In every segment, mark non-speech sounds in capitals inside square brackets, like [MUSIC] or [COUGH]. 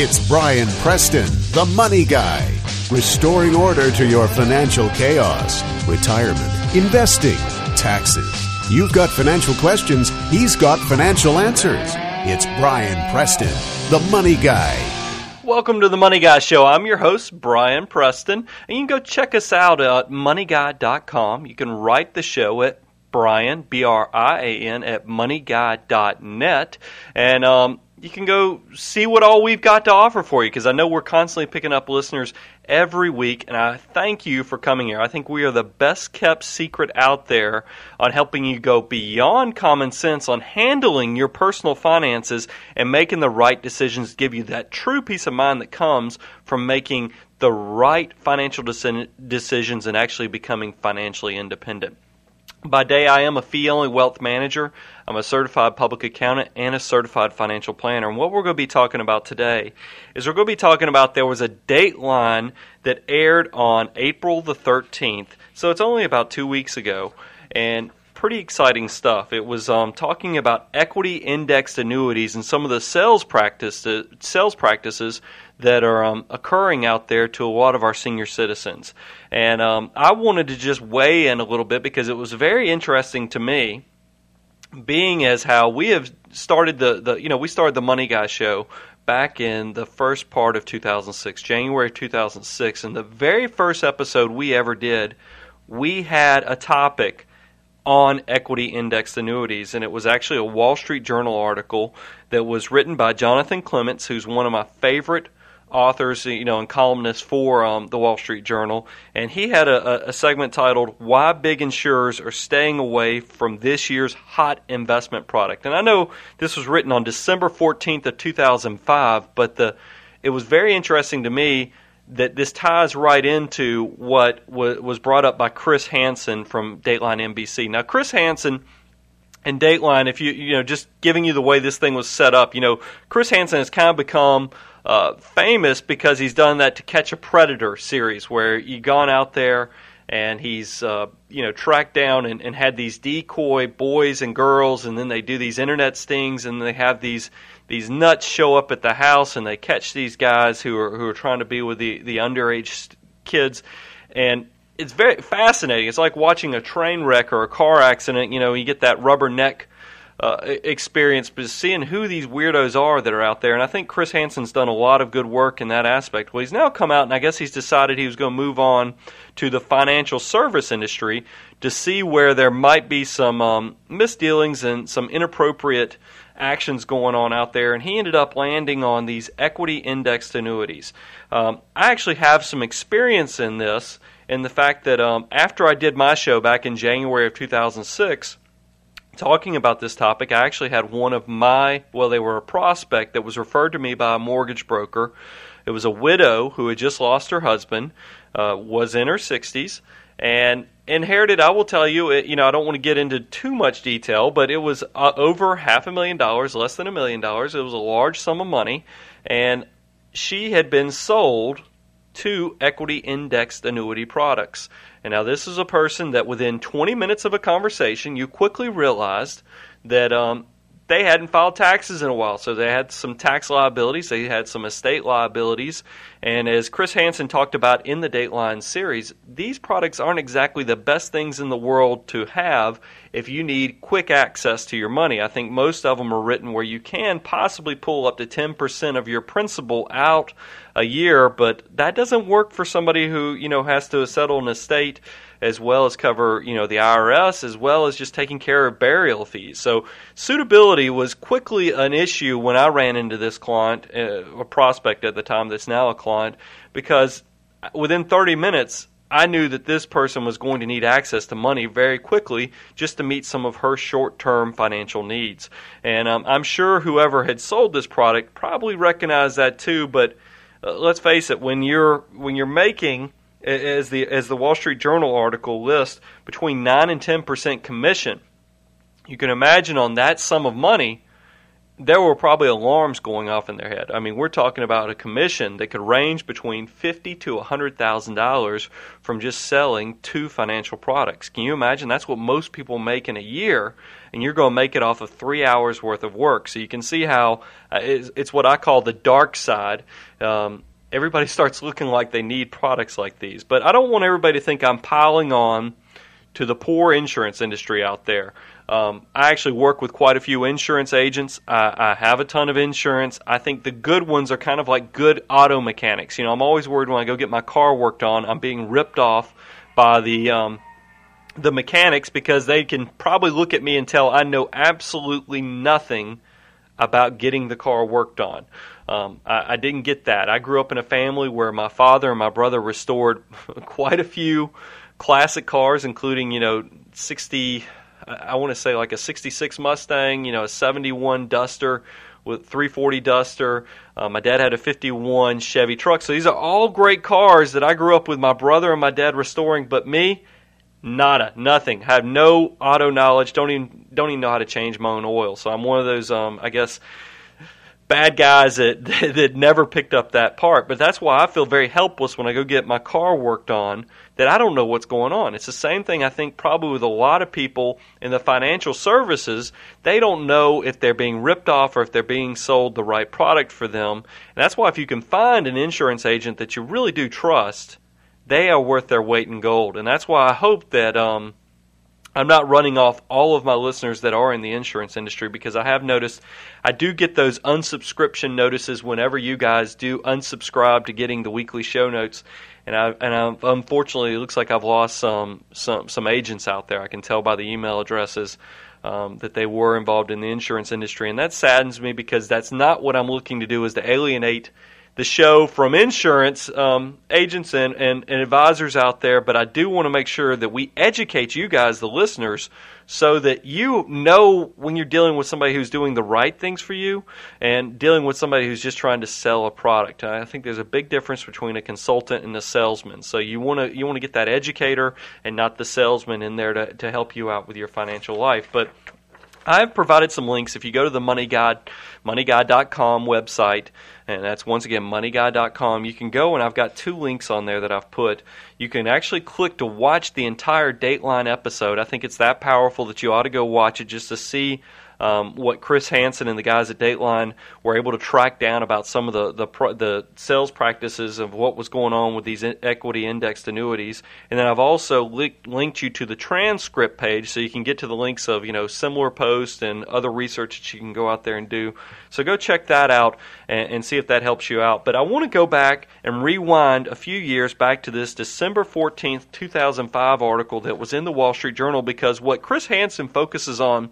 It's Brian Preston, the money guy, restoring order to your financial chaos, retirement, investing, taxes. You've got financial questions, he's got financial answers. It's Brian Preston, the money guy. Welcome to the Money Guy Show. I'm your host, Brian Preston, and you can go check us out at moneyguy.com. You can write the show at Brian, B R I A N, at moneyguy.net. And um, you can go see what all we've got to offer for you because I know we're constantly picking up listeners every week, and I thank you for coming here. I think we are the best kept secret out there on helping you go beyond common sense on handling your personal finances and making the right decisions to give you that true peace of mind that comes from making the right financial decisions and actually becoming financially independent. By day, I am a fee only wealth manager. I'm a certified public accountant and a certified financial planner. And what we're going to be talking about today is we're going to be talking about there was a Dateline that aired on April the 13th. So it's only about two weeks ago. And pretty exciting stuff. It was um, talking about equity indexed annuities and some of the sales practice sales practices that are um, occurring out there to a lot of our senior citizens. And um, I wanted to just weigh in a little bit because it was very interesting to me, being as how we have started the, the you know we started the Money Guy show back in the first part of 2006, January 2006, and the very first episode we ever did, we had a topic on equity indexed annuities. And it was actually a Wall Street Journal article that was written by Jonathan Clements, who's one of my favorite authors, you know, and columnists for um, the Wall Street Journal. And he had a, a segment titled "Why Big Insurers Are Staying Away from This Year's Hot Investment Product." And I know this was written on December 14th of 2005, but the it was very interesting to me that this ties right into what was brought up by Chris Hansen from Dateline NBC. Now, Chris Hansen and Dateline, if you you know, just giving you the way this thing was set up, you know, Chris Hansen has kind of become uh, famous because he's done that To Catch a Predator series, where you gone out there and he's uh, you know tracked down and, and had these decoy boys and girls, and then they do these internet stings, and they have these these nuts show up at the house, and they catch these guys who are who are trying to be with the the underage kids, and it's very fascinating. It's like watching a train wreck or a car accident. You know, you get that rubber neck uh, experience, but seeing who these weirdos are that are out there. And I think Chris Hansen's done a lot of good work in that aspect. Well, he's now come out, and I guess he's decided he was going to move on to the financial service industry to see where there might be some um, misdealings and some inappropriate actions going on out there. And he ended up landing on these equity indexed annuities. Um, I actually have some experience in this, in the fact that um, after I did my show back in January of 2006 talking about this topic, I actually had one of my, well, they were a prospect that was referred to me by a mortgage broker. It was a widow who had just lost her husband, uh, was in her 60s, and inherited. I will tell you, it, you know, I don't want to get into too much detail, but it was uh, over half a million dollars, less than a million dollars. It was a large sum of money, and she had been sold two equity indexed annuity products. And now, this is a person that within 20 minutes of a conversation, you quickly realized that um, they hadn't filed taxes in a while, so they had some tax liabilities, they had some estate liabilities, and as Chris Hansen talked about in the Dateline series, these products aren't exactly the best things in the world to have if you need quick access to your money. I think most of them are written where you can possibly pull up to 10% of your principal out a year, but that doesn't work for somebody who, you know, has to settle an estate as well as cover you know the IRS as well as just taking care of burial fees. So suitability was quickly an issue when I ran into this client, uh, a prospect at the time that's now a client, because within 30 minutes I knew that this person was going to need access to money very quickly just to meet some of her short term financial needs. And um, I'm sure whoever had sold this product probably recognized that too, but uh, let's face it, when you're, when you're making as the as the Wall Street Journal article lists, between nine and ten percent commission. You can imagine on that sum of money, there were probably alarms going off in their head. I mean, we're talking about a commission that could range between fifty to hundred thousand dollars from just selling two financial products. Can you imagine? That's what most people make in a year, and you're going to make it off of three hours worth of work. So you can see how uh, it's, it's, what I call the dark side. Um, everybody [LAUGHS] starts looking like they need products like these, but I don't want everybody to think I'm piling on to the poor insurance industry out there. Um, I actually work with quite a few insurance agents. I, I, have a ton of insurance. I think the good ones are kind of like good auto mechanics. You know, I'm always worried when I go get my car worked on, I'm being ripped off by the um, the mechanics because they can probably look at me and tell I know absolutely nothing about getting the car worked on. Um, I, I didn't get that. I grew up in a family where my father and my brother restored [LAUGHS] quite a few classic cars, including you know 60 I want to say like a 66 Mustang, you know, a 71 Duster with 340 Duster. Uh, my dad had a 51 Chevy truck. So these are all great cars that I grew up with my brother and my dad restoring, but me, nada, nothing. Have no auto knowledge. Don't even don't even know how to change my own oil. So I'm one of those, um, I guess, bad guys [LAUGHS] that that never picked up that part. But that's why I feel very helpless when I go get my car worked on that I don't know what's going on. It's the same thing I think probably with a lot of people in the financial services. They don't know if they're being ripped off or if they're being sold the right product for them. And that's why if you can find an insurance agent that you really do trust, they are worth their weight in gold. And that's why I hope that um, I'm not running off all of my listeners that are in the insurance industry because I have noticed I do get those unsubscription notices whenever you guys do unsubscribe to getting the weekly show notes and I and I, unfortunately, it looks like I've lost some some some agents out there. I can tell by the email addresses um, that they were involved in the insurance industry, and that saddens me because that's not what I'm looking to do. Is to alienate the show from insurance um, agents and, and, and advisors out there, but I do want to make sure that we educate you guys, the listeners, so that you know when you're dealing with somebody who's doing the right things for you and dealing with somebody who's just trying to sell a product. I think there's a big difference between a consultant and a salesman. So you want to you want to get that educator and not the salesman in there to, to help you out with your financial life. But I've provided some links. If you go to the Money Guy, moneyguy.com website, and that's once again moneyguy.com, you can go and I've got two links on there that I've put. You can actually click to watch the entire Dateline episode. I think it's that powerful that you ought to go watch it just to see um, what Chris Hansen and the guys at Dateline were able to track down about some of the the, the sales practices of what was going on with these equity indexed annuities. And then I've also linked you to the transcript page so you can get to the links of you know similar posts and other research that you can go out there and do. So go check that out and, and see if that helps you out. But I want to go back and rewind a few years back to this December 14th, 2005 article that was in the Wall Street Journal because what Chris Hansen focuses on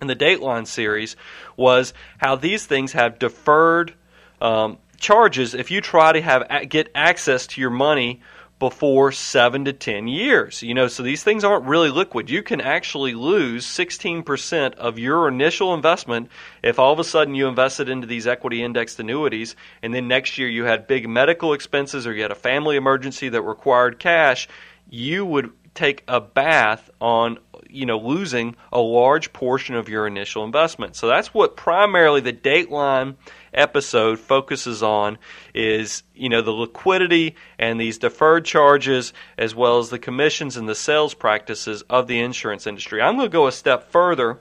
in the Dateline series was how these things have deferred um, charges if you try to have get access to your money before seven to ten years. You know, so these things aren't really liquid. You can actually lose 16% of your initial investment if all of a sudden you invested into these equity indexed annuities and then next year you had big medical expenses or you had a family emergency that required cash. You would take a bath on you know losing a large portion of your initial investment. So that's what primarily the Dateline episode focuses on is you know the liquidity and these deferred charges as well as the commissions and the sales practices of the insurance industry. I'm going to go a step further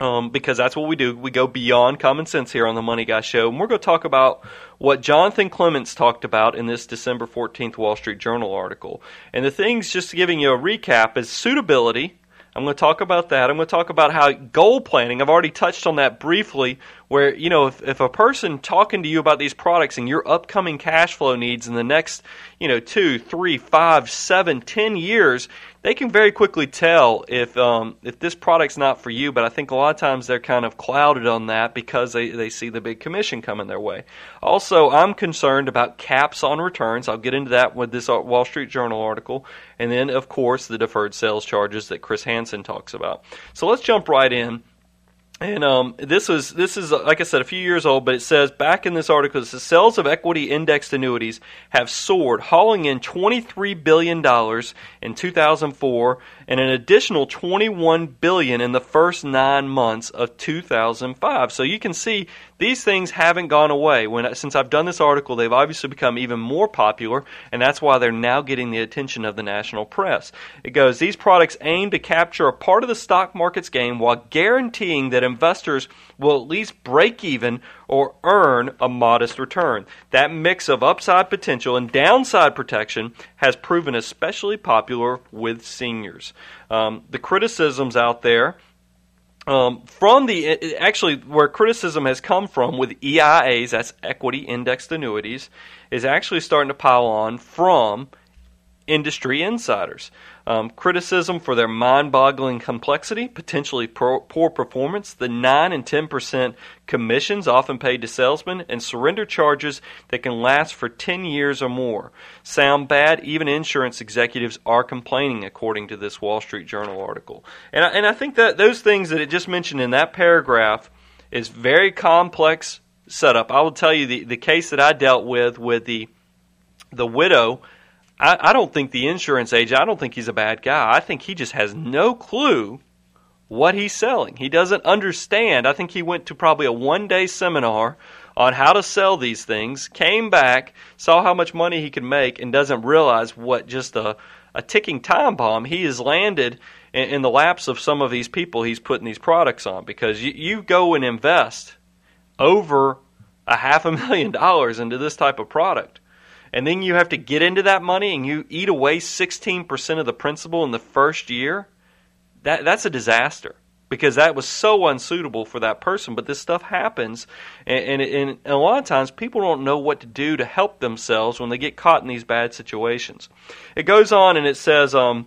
um, because that's what we do. We go beyond common sense here on the Money Guy Show, and we're going to talk about what Jonathan Clements talked about in this December 14th Wall Street Journal article. And the things, just giving you a recap, is suitability. I'm going to talk about that. I'm going to talk about how goal planning. I've already touched on that briefly where you know if, if a person talking to you about these products and your upcoming cash flow needs in the next you know two three five seven ten years they can very quickly tell if um, if this product's not for you. But i think a lot of times they're kind of clouded on that because they, they see the big commission coming their way. Also i'm concerned about caps on returns. I'll get into that with this wall street journal article. And then of course the deferred sales charges that chris hansen talks about. So let's jump right in And um, this was this is like I said a few years old, but it says back in this article, says sales of equity indexed annuities have soared, hauling in 23 billion dollars in 2004 and an additional 21 billion in the first nine months of 2005. So you can see these things haven't gone away. When since I've done this article, they've obviously become even more popular, and that's why they're now getting the attention of the national press. It goes: these products aim to capture a part of the stock market's gain while guaranteeing that investors will at least break even or earn a modest return. That mix of upside potential and downside protection has proven especially popular with seniors. Um, the criticisms out there um, from the actually where criticism has come from with EIAs, that's equity indexed annuities, is actually starting to pile on from industry insiders. Um, criticism for their mind boggling complexity, potentially poor, poor performance, the 9 and 10% commissions often paid to salesmen, and surrender charges that can last for 10 years or more. Sound bad? Even insurance executives are complaining, according to this Wall Street Journal article. And I, and I think that those things that it just mentioned in that paragraph is very complex setup. I will tell you the, the case that I dealt with with the the widow I, I don't think the insurance agent, I don't think he's a bad guy. I think he just has no clue what he's selling. He doesn't understand. I think he went to probably a one day seminar on how to sell these things, came back, saw how much money he could make, and doesn't realize what just a, a ticking time bomb he has landed in, in the laps of some of these people he's putting these products on. Because you, you go and invest over a half a million dollars into this type of product and then you have to get into that money and you eat away 16% of the principal in the first year, that that's a disaster because that was so unsuitable for that person. But this stuff happens, and, and, and, a lot of times people don't know what to do to help themselves when they get caught in these bad situations. It goes on and it says, um,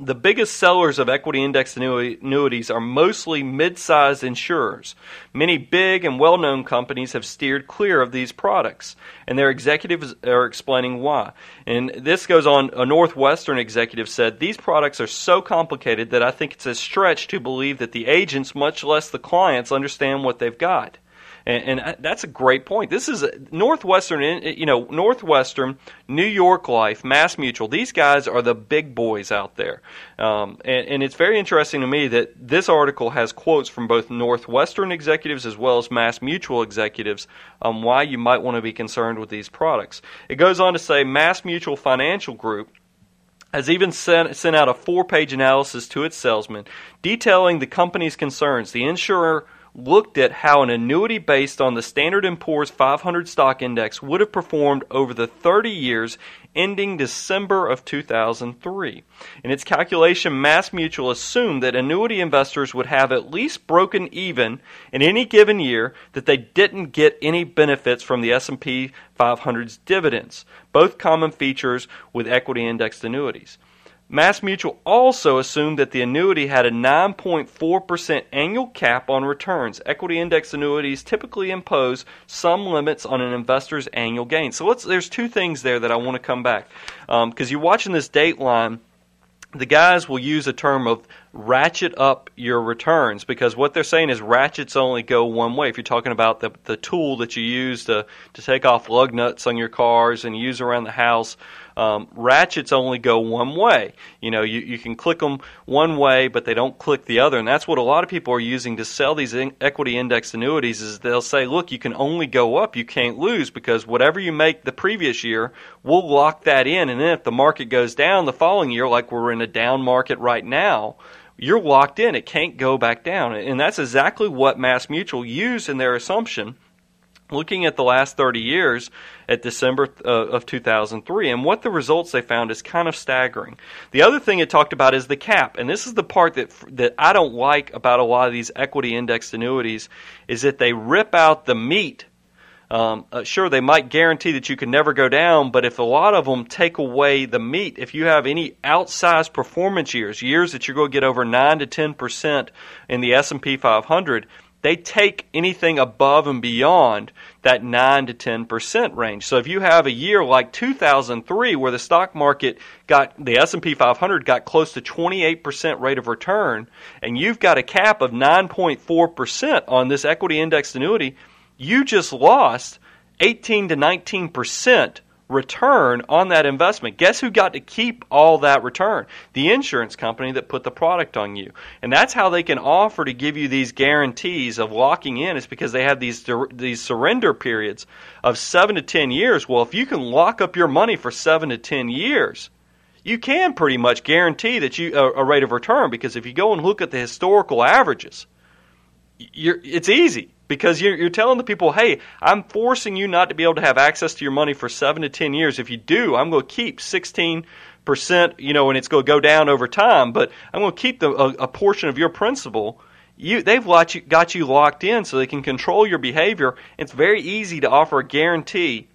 the biggest sellers of equity index annuities are mostly mid sized insurers. Many big and well known companies have steered clear of these products, and their executives are explaining why. And this goes on, a Northwestern executive said, These products are so complicated that I think it's a stretch to believe that the agents, much less the clients, understand what they've got. And, and that's a great point. This is Northwestern, you know, Northwestern, New York Life, Mass Mutual. These guys are the big boys out there. Um, and, and, it's very interesting to me that this article has quotes from both Northwestern executives as well as Mass Mutual executives on why you might want to be concerned with these products. It goes on to say Mass Mutual Financial Group has even sent, sent out a four page analysis to its salesmen detailing the company's concerns. The insurer looked at how an annuity based on the Standard & Poor's 500 stock index would have performed over the 30 years ending December of 2003. In its calculation, MassMutual assumed that annuity investors would have at least broken even in any given year that they didn't get any benefits from the S&P 500's dividends, both common features with equity indexed annuities. MassMutual also assumed that the annuity had a 9.4% annual cap on returns. Equity index annuities typically impose some limits on an investor's annual gain. So there's two things there that I want to come back because um, you're watching this Dateline. The guys will use a term of ratchet up your returns because what they're saying is ratchets only go one way. If you're talking about the the tool that you use to to take off lug nuts on your cars and use around the house, um, ratchets only go one way. You know, you, you can click them one way, but they don't click the other. And that's what a lot of people are using to sell these in- equity index annuities is they'll say, look, you can only go up, you can't lose because whatever you make the previous year, we'll lock that in. And then if the market goes down the following year, like we're in a down market right now, you're locked in. It can't go back down. And that's exactly what Mass Mutual used in their assumption looking at the last 30 years at December uh, of 2003 and what the results they found is kind of staggering. The other thing it talked about is the cap and this is the part that that I don't like about a lot of these equity indexed annuities is that they rip out the meat um, uh, sure, they might guarantee that you can never go down, but if a lot of them take away the meat, if you have any outsized performance years, years that you're going to get over nine to ten percent in the S and P 500, they take anything above and beyond that 9 to 10% range. So if you have a year like 2003 where the stock market got the S&P 500 got close to 28% rate of return and you've got a cap of 9.4% on this equity indexed annuity, you just lost 18 to 19% return on that investment. Guess who got to keep all that return? The insurance company that put the product on you. And that's how they can offer to give you these guarantees of locking in is because they have these these surrender periods of 7 to 10 years. Well, if you can lock up your money for 7 to 10 years, you can pretty much guarantee that you a, a rate of return because if you go and look at the historical averages, it's easy because you're, you're telling the people, hey, I'm forcing you not to be able to have access to your money for seven to ten years. If you do, I'm going to keep 16 percent, you know, and it's going to go down over time, but I'm going to keep the, a, a portion of your principal. You, they've got you, got you locked in so they can control your behavior. It's very easy to offer a guarantee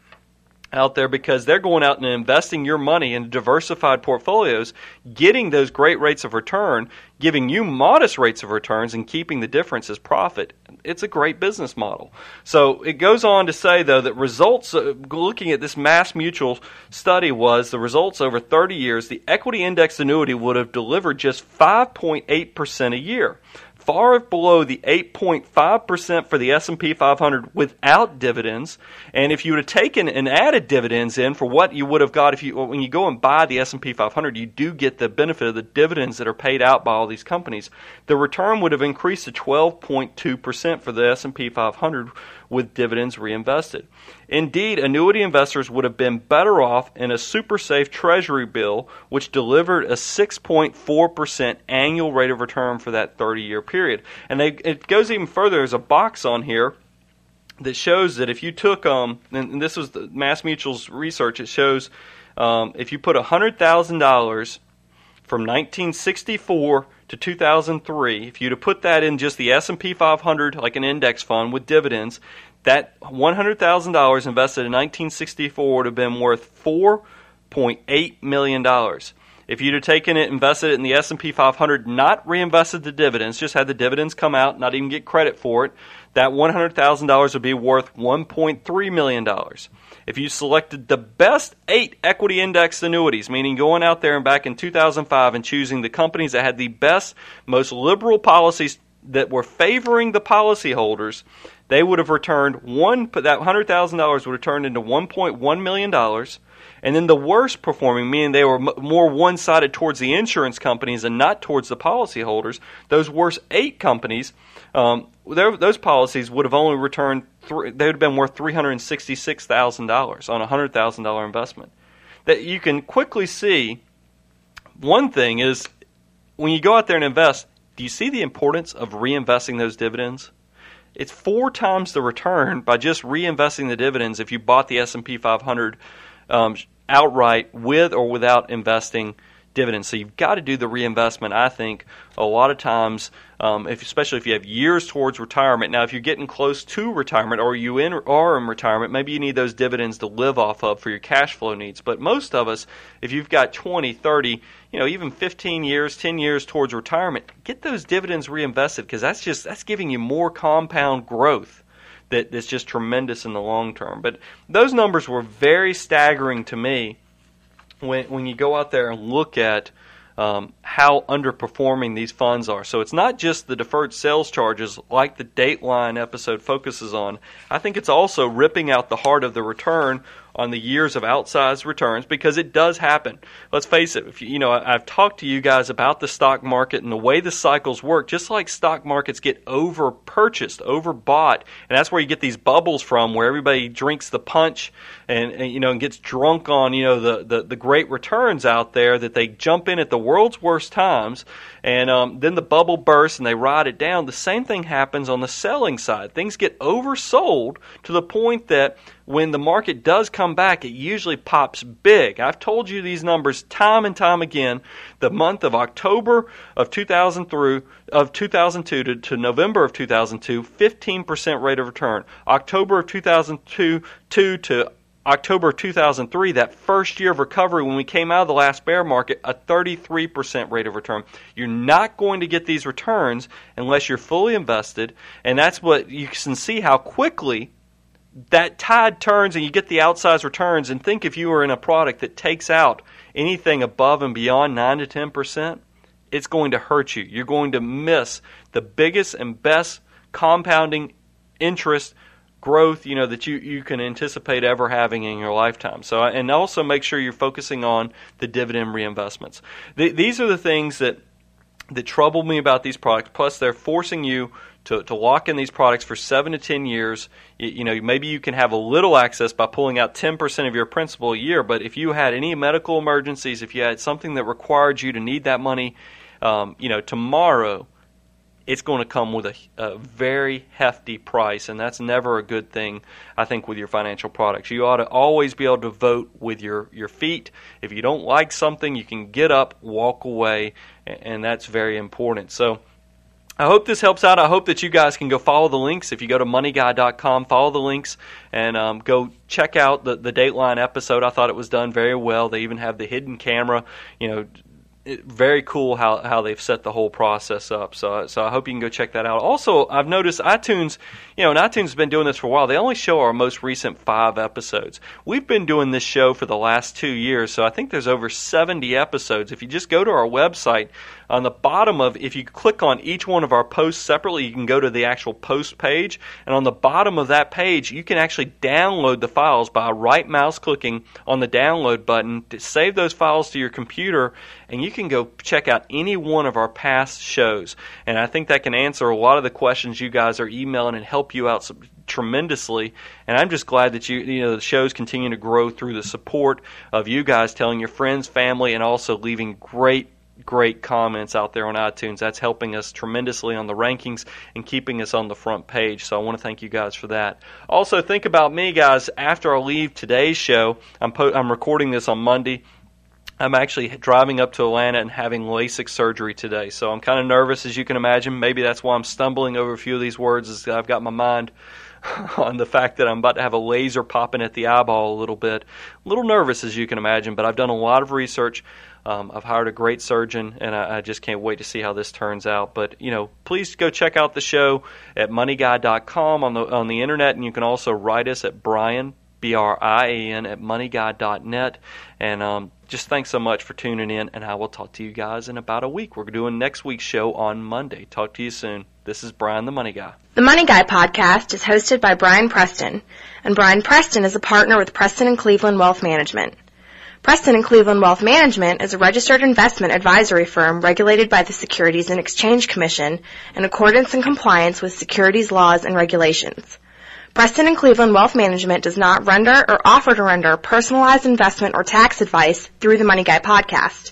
out there because they're going out and investing your money in diversified portfolios, getting those great rates of return, giving you modest rates of returns, and keeping the difference as profit. It's a great business model. So it goes on to say, though, that results, uh, looking at this Mass Mutual study, was the results over 30 years, the equity index annuity would have delivered just 5.8% a year far below the 8.5% for the S&P 500 without dividends. And if you would have taken and added dividends in for what you would have got if you when you go and buy the S&P 500, you do get the benefit of the dividends that are paid out by all these companies. The return would have increased to 12.2% for the S&P 500 with dividends reinvested. Indeed, annuity investors would have been better off in a super safe treasury bill, which delivered a 6.4% annual rate of return for that 30 year period. And they, it goes even further. There's a box on here that shows that if you took, um, and this was the Mass Mutual's research, it shows um, if you put $100,000 from 1964 to 2003, if you'd have put that in just the S&P 500 like an index fund with dividends, that $100,000 invested in 1964 would have been worth 4.8 million dollars. If you'd have taken it, invested it in the S&P 500, not reinvested the dividends, just had the dividends come out, not even get credit for it, that $100,000 would be worth $1.3 million. If you selected the best eight equity index annuities, meaning going out there and back in 2005 and choosing the companies that had the best, most liberal policies that were favoring the policyholders, they would have returned one, that $100,000 would have turned into $1.1 million and then the worst performing, meaning they were m- more one sided towards the insurance companies and not towards the policyholders, those worst eight companies, um, those policies would have only returned, th- they would have been worth $366,000 on a $100,000 investment. That you can quickly see one thing is when you go out there and invest, do you see the importance of reinvesting those dividends? It's four times the return by just reinvesting the dividends if you bought the S&P 500 um, outright with or without investing dividends. So you've got to do the reinvestment. I think a lot of times, um, if, especially if you have years towards retirement. Now, if you're getting close to retirement or you in, are in retirement, maybe you need those dividends to live off of for your cash flow needs. But most of us, if you've got 20, 30, you know, even 15 years, 10 years towards retirement, get those dividends reinvested because that's just that's giving you more compound growth that, that's just tremendous in the long term. But those numbers were very staggering to me when when you go out there and look at um, how underperforming these funds are. So it's not just the deferred sales charges like the Dateline episode focuses on. I think it's also ripping out the heart of the return on the years of outsized returns because it does happen. Let's face it. If you, you know, I've talked to you guys about the stock market and the way the cycles work. Just like stock markets get over purchased, overbought, and that's where you get these bubbles from, where everybody drinks the punch and, and you know and gets drunk on you know the, the the great returns out there that they jump in at the world's worst times, and um, then the bubble bursts and they ride it down. The same thing happens on the selling side. Things get oversold to the point that when the market does come back, it usually pops big. I've told you these numbers time and time again. The month of October of 2000 through of 2002 to, to November of 2002, 15% rate of return. October of 2002 two to October 2003, that first year of recovery when we came out of the last bear market, a 33% rate of return. You're not going to get these returns unless you're fully invested, and that's what you can see how quickly that tide turns and you get the outsized returns. And think if you were in a product that takes out anything above and beyond 9 to 10%, it's going to hurt you. You're going to miss the biggest and best compounding interest growth you know that you, you can anticipate ever having in your lifetime so and also make sure you're focusing on the dividend reinvestments Th- these are the things that that trouble me about these products. Plus they're forcing you to, to lock in these products for seven to ten years. You, you know maybe you can have a little access by pulling out 10% of your principal a year but if you had any medical emergencies if you had something that required you to need that money um, you know tomorrow it's going to come with a, a, very hefty price, and that's never a good thing, I think, with your financial products. You ought to always be able to vote with your, your feet. If you don't like something, you can get up, walk away, and that's very important. So, I hope this helps out. I hope that you guys can go follow the links. If you go to moneyguy.com, follow the links and um, go check out the, the Dateline episode. I thought it was done very well. They even have the hidden camera, you know, it, very cool how, how they've set the whole process up. So so I hope you can go check that out. Also, I've noticed iTunes, you know, and iTunes has been doing this for a while. They only show our most recent five episodes. We've been doing this show for the last two years, so I think there's over 70 episodes. If you just go to our website, on the bottom of, if you click on each one of our posts separately, you can go to the actual post page. And on the bottom of that page, you can actually download the files by right mouse clicking on the download button to save those files to your computer. And you can go check out any one of our past shows. And I think that can answer a lot of the questions you guys are emailing and help you out tremendously. And I'm just glad that you you know the shows continue to grow through the support of you guys telling your friends, family, and also leaving great great comments out there on iTunes. That's helping us tremendously on the rankings and keeping us on the front page. So I want to thank you guys for that. Also, think about me, guys. After I leave today's show, I'm po- I'm recording this on Monday. I'm actually driving up to Atlanta and having LASIK surgery today. So I'm kind of nervous, as you can imagine. Maybe that's why I'm stumbling over a few of these words, is I've got my mind [LAUGHS] on the fact that I'm about to have a laser popping at the eyeball a little bit. A little nervous, as you can imagine, but I've done a lot of research. Um, I've hired a great surgeon, and I, I, just can't wait to see how this turns out. But you know, please go check out the show at moneyguy.com on the on the internet, and you can also write us at Brian B R I A N at moneyguy.net. And um, just thanks so much for tuning in, and I will talk to you guys in about a week. We're doing next week's show on Monday. Talk to you soon. This is Brian the Money Guy. The Money Guy podcast is hosted by Brian Preston, and Brian Preston is a partner with Preston and Cleveland Wealth Management. Preston and Cleveland Wealth Management is a registered investment advisory firm regulated by the Securities and Exchange Commission in accordance and compliance with securities laws and regulations. Preston and Cleveland Wealth Management does not render or offer to render personalized investment or tax advice through the Money Guy podcast.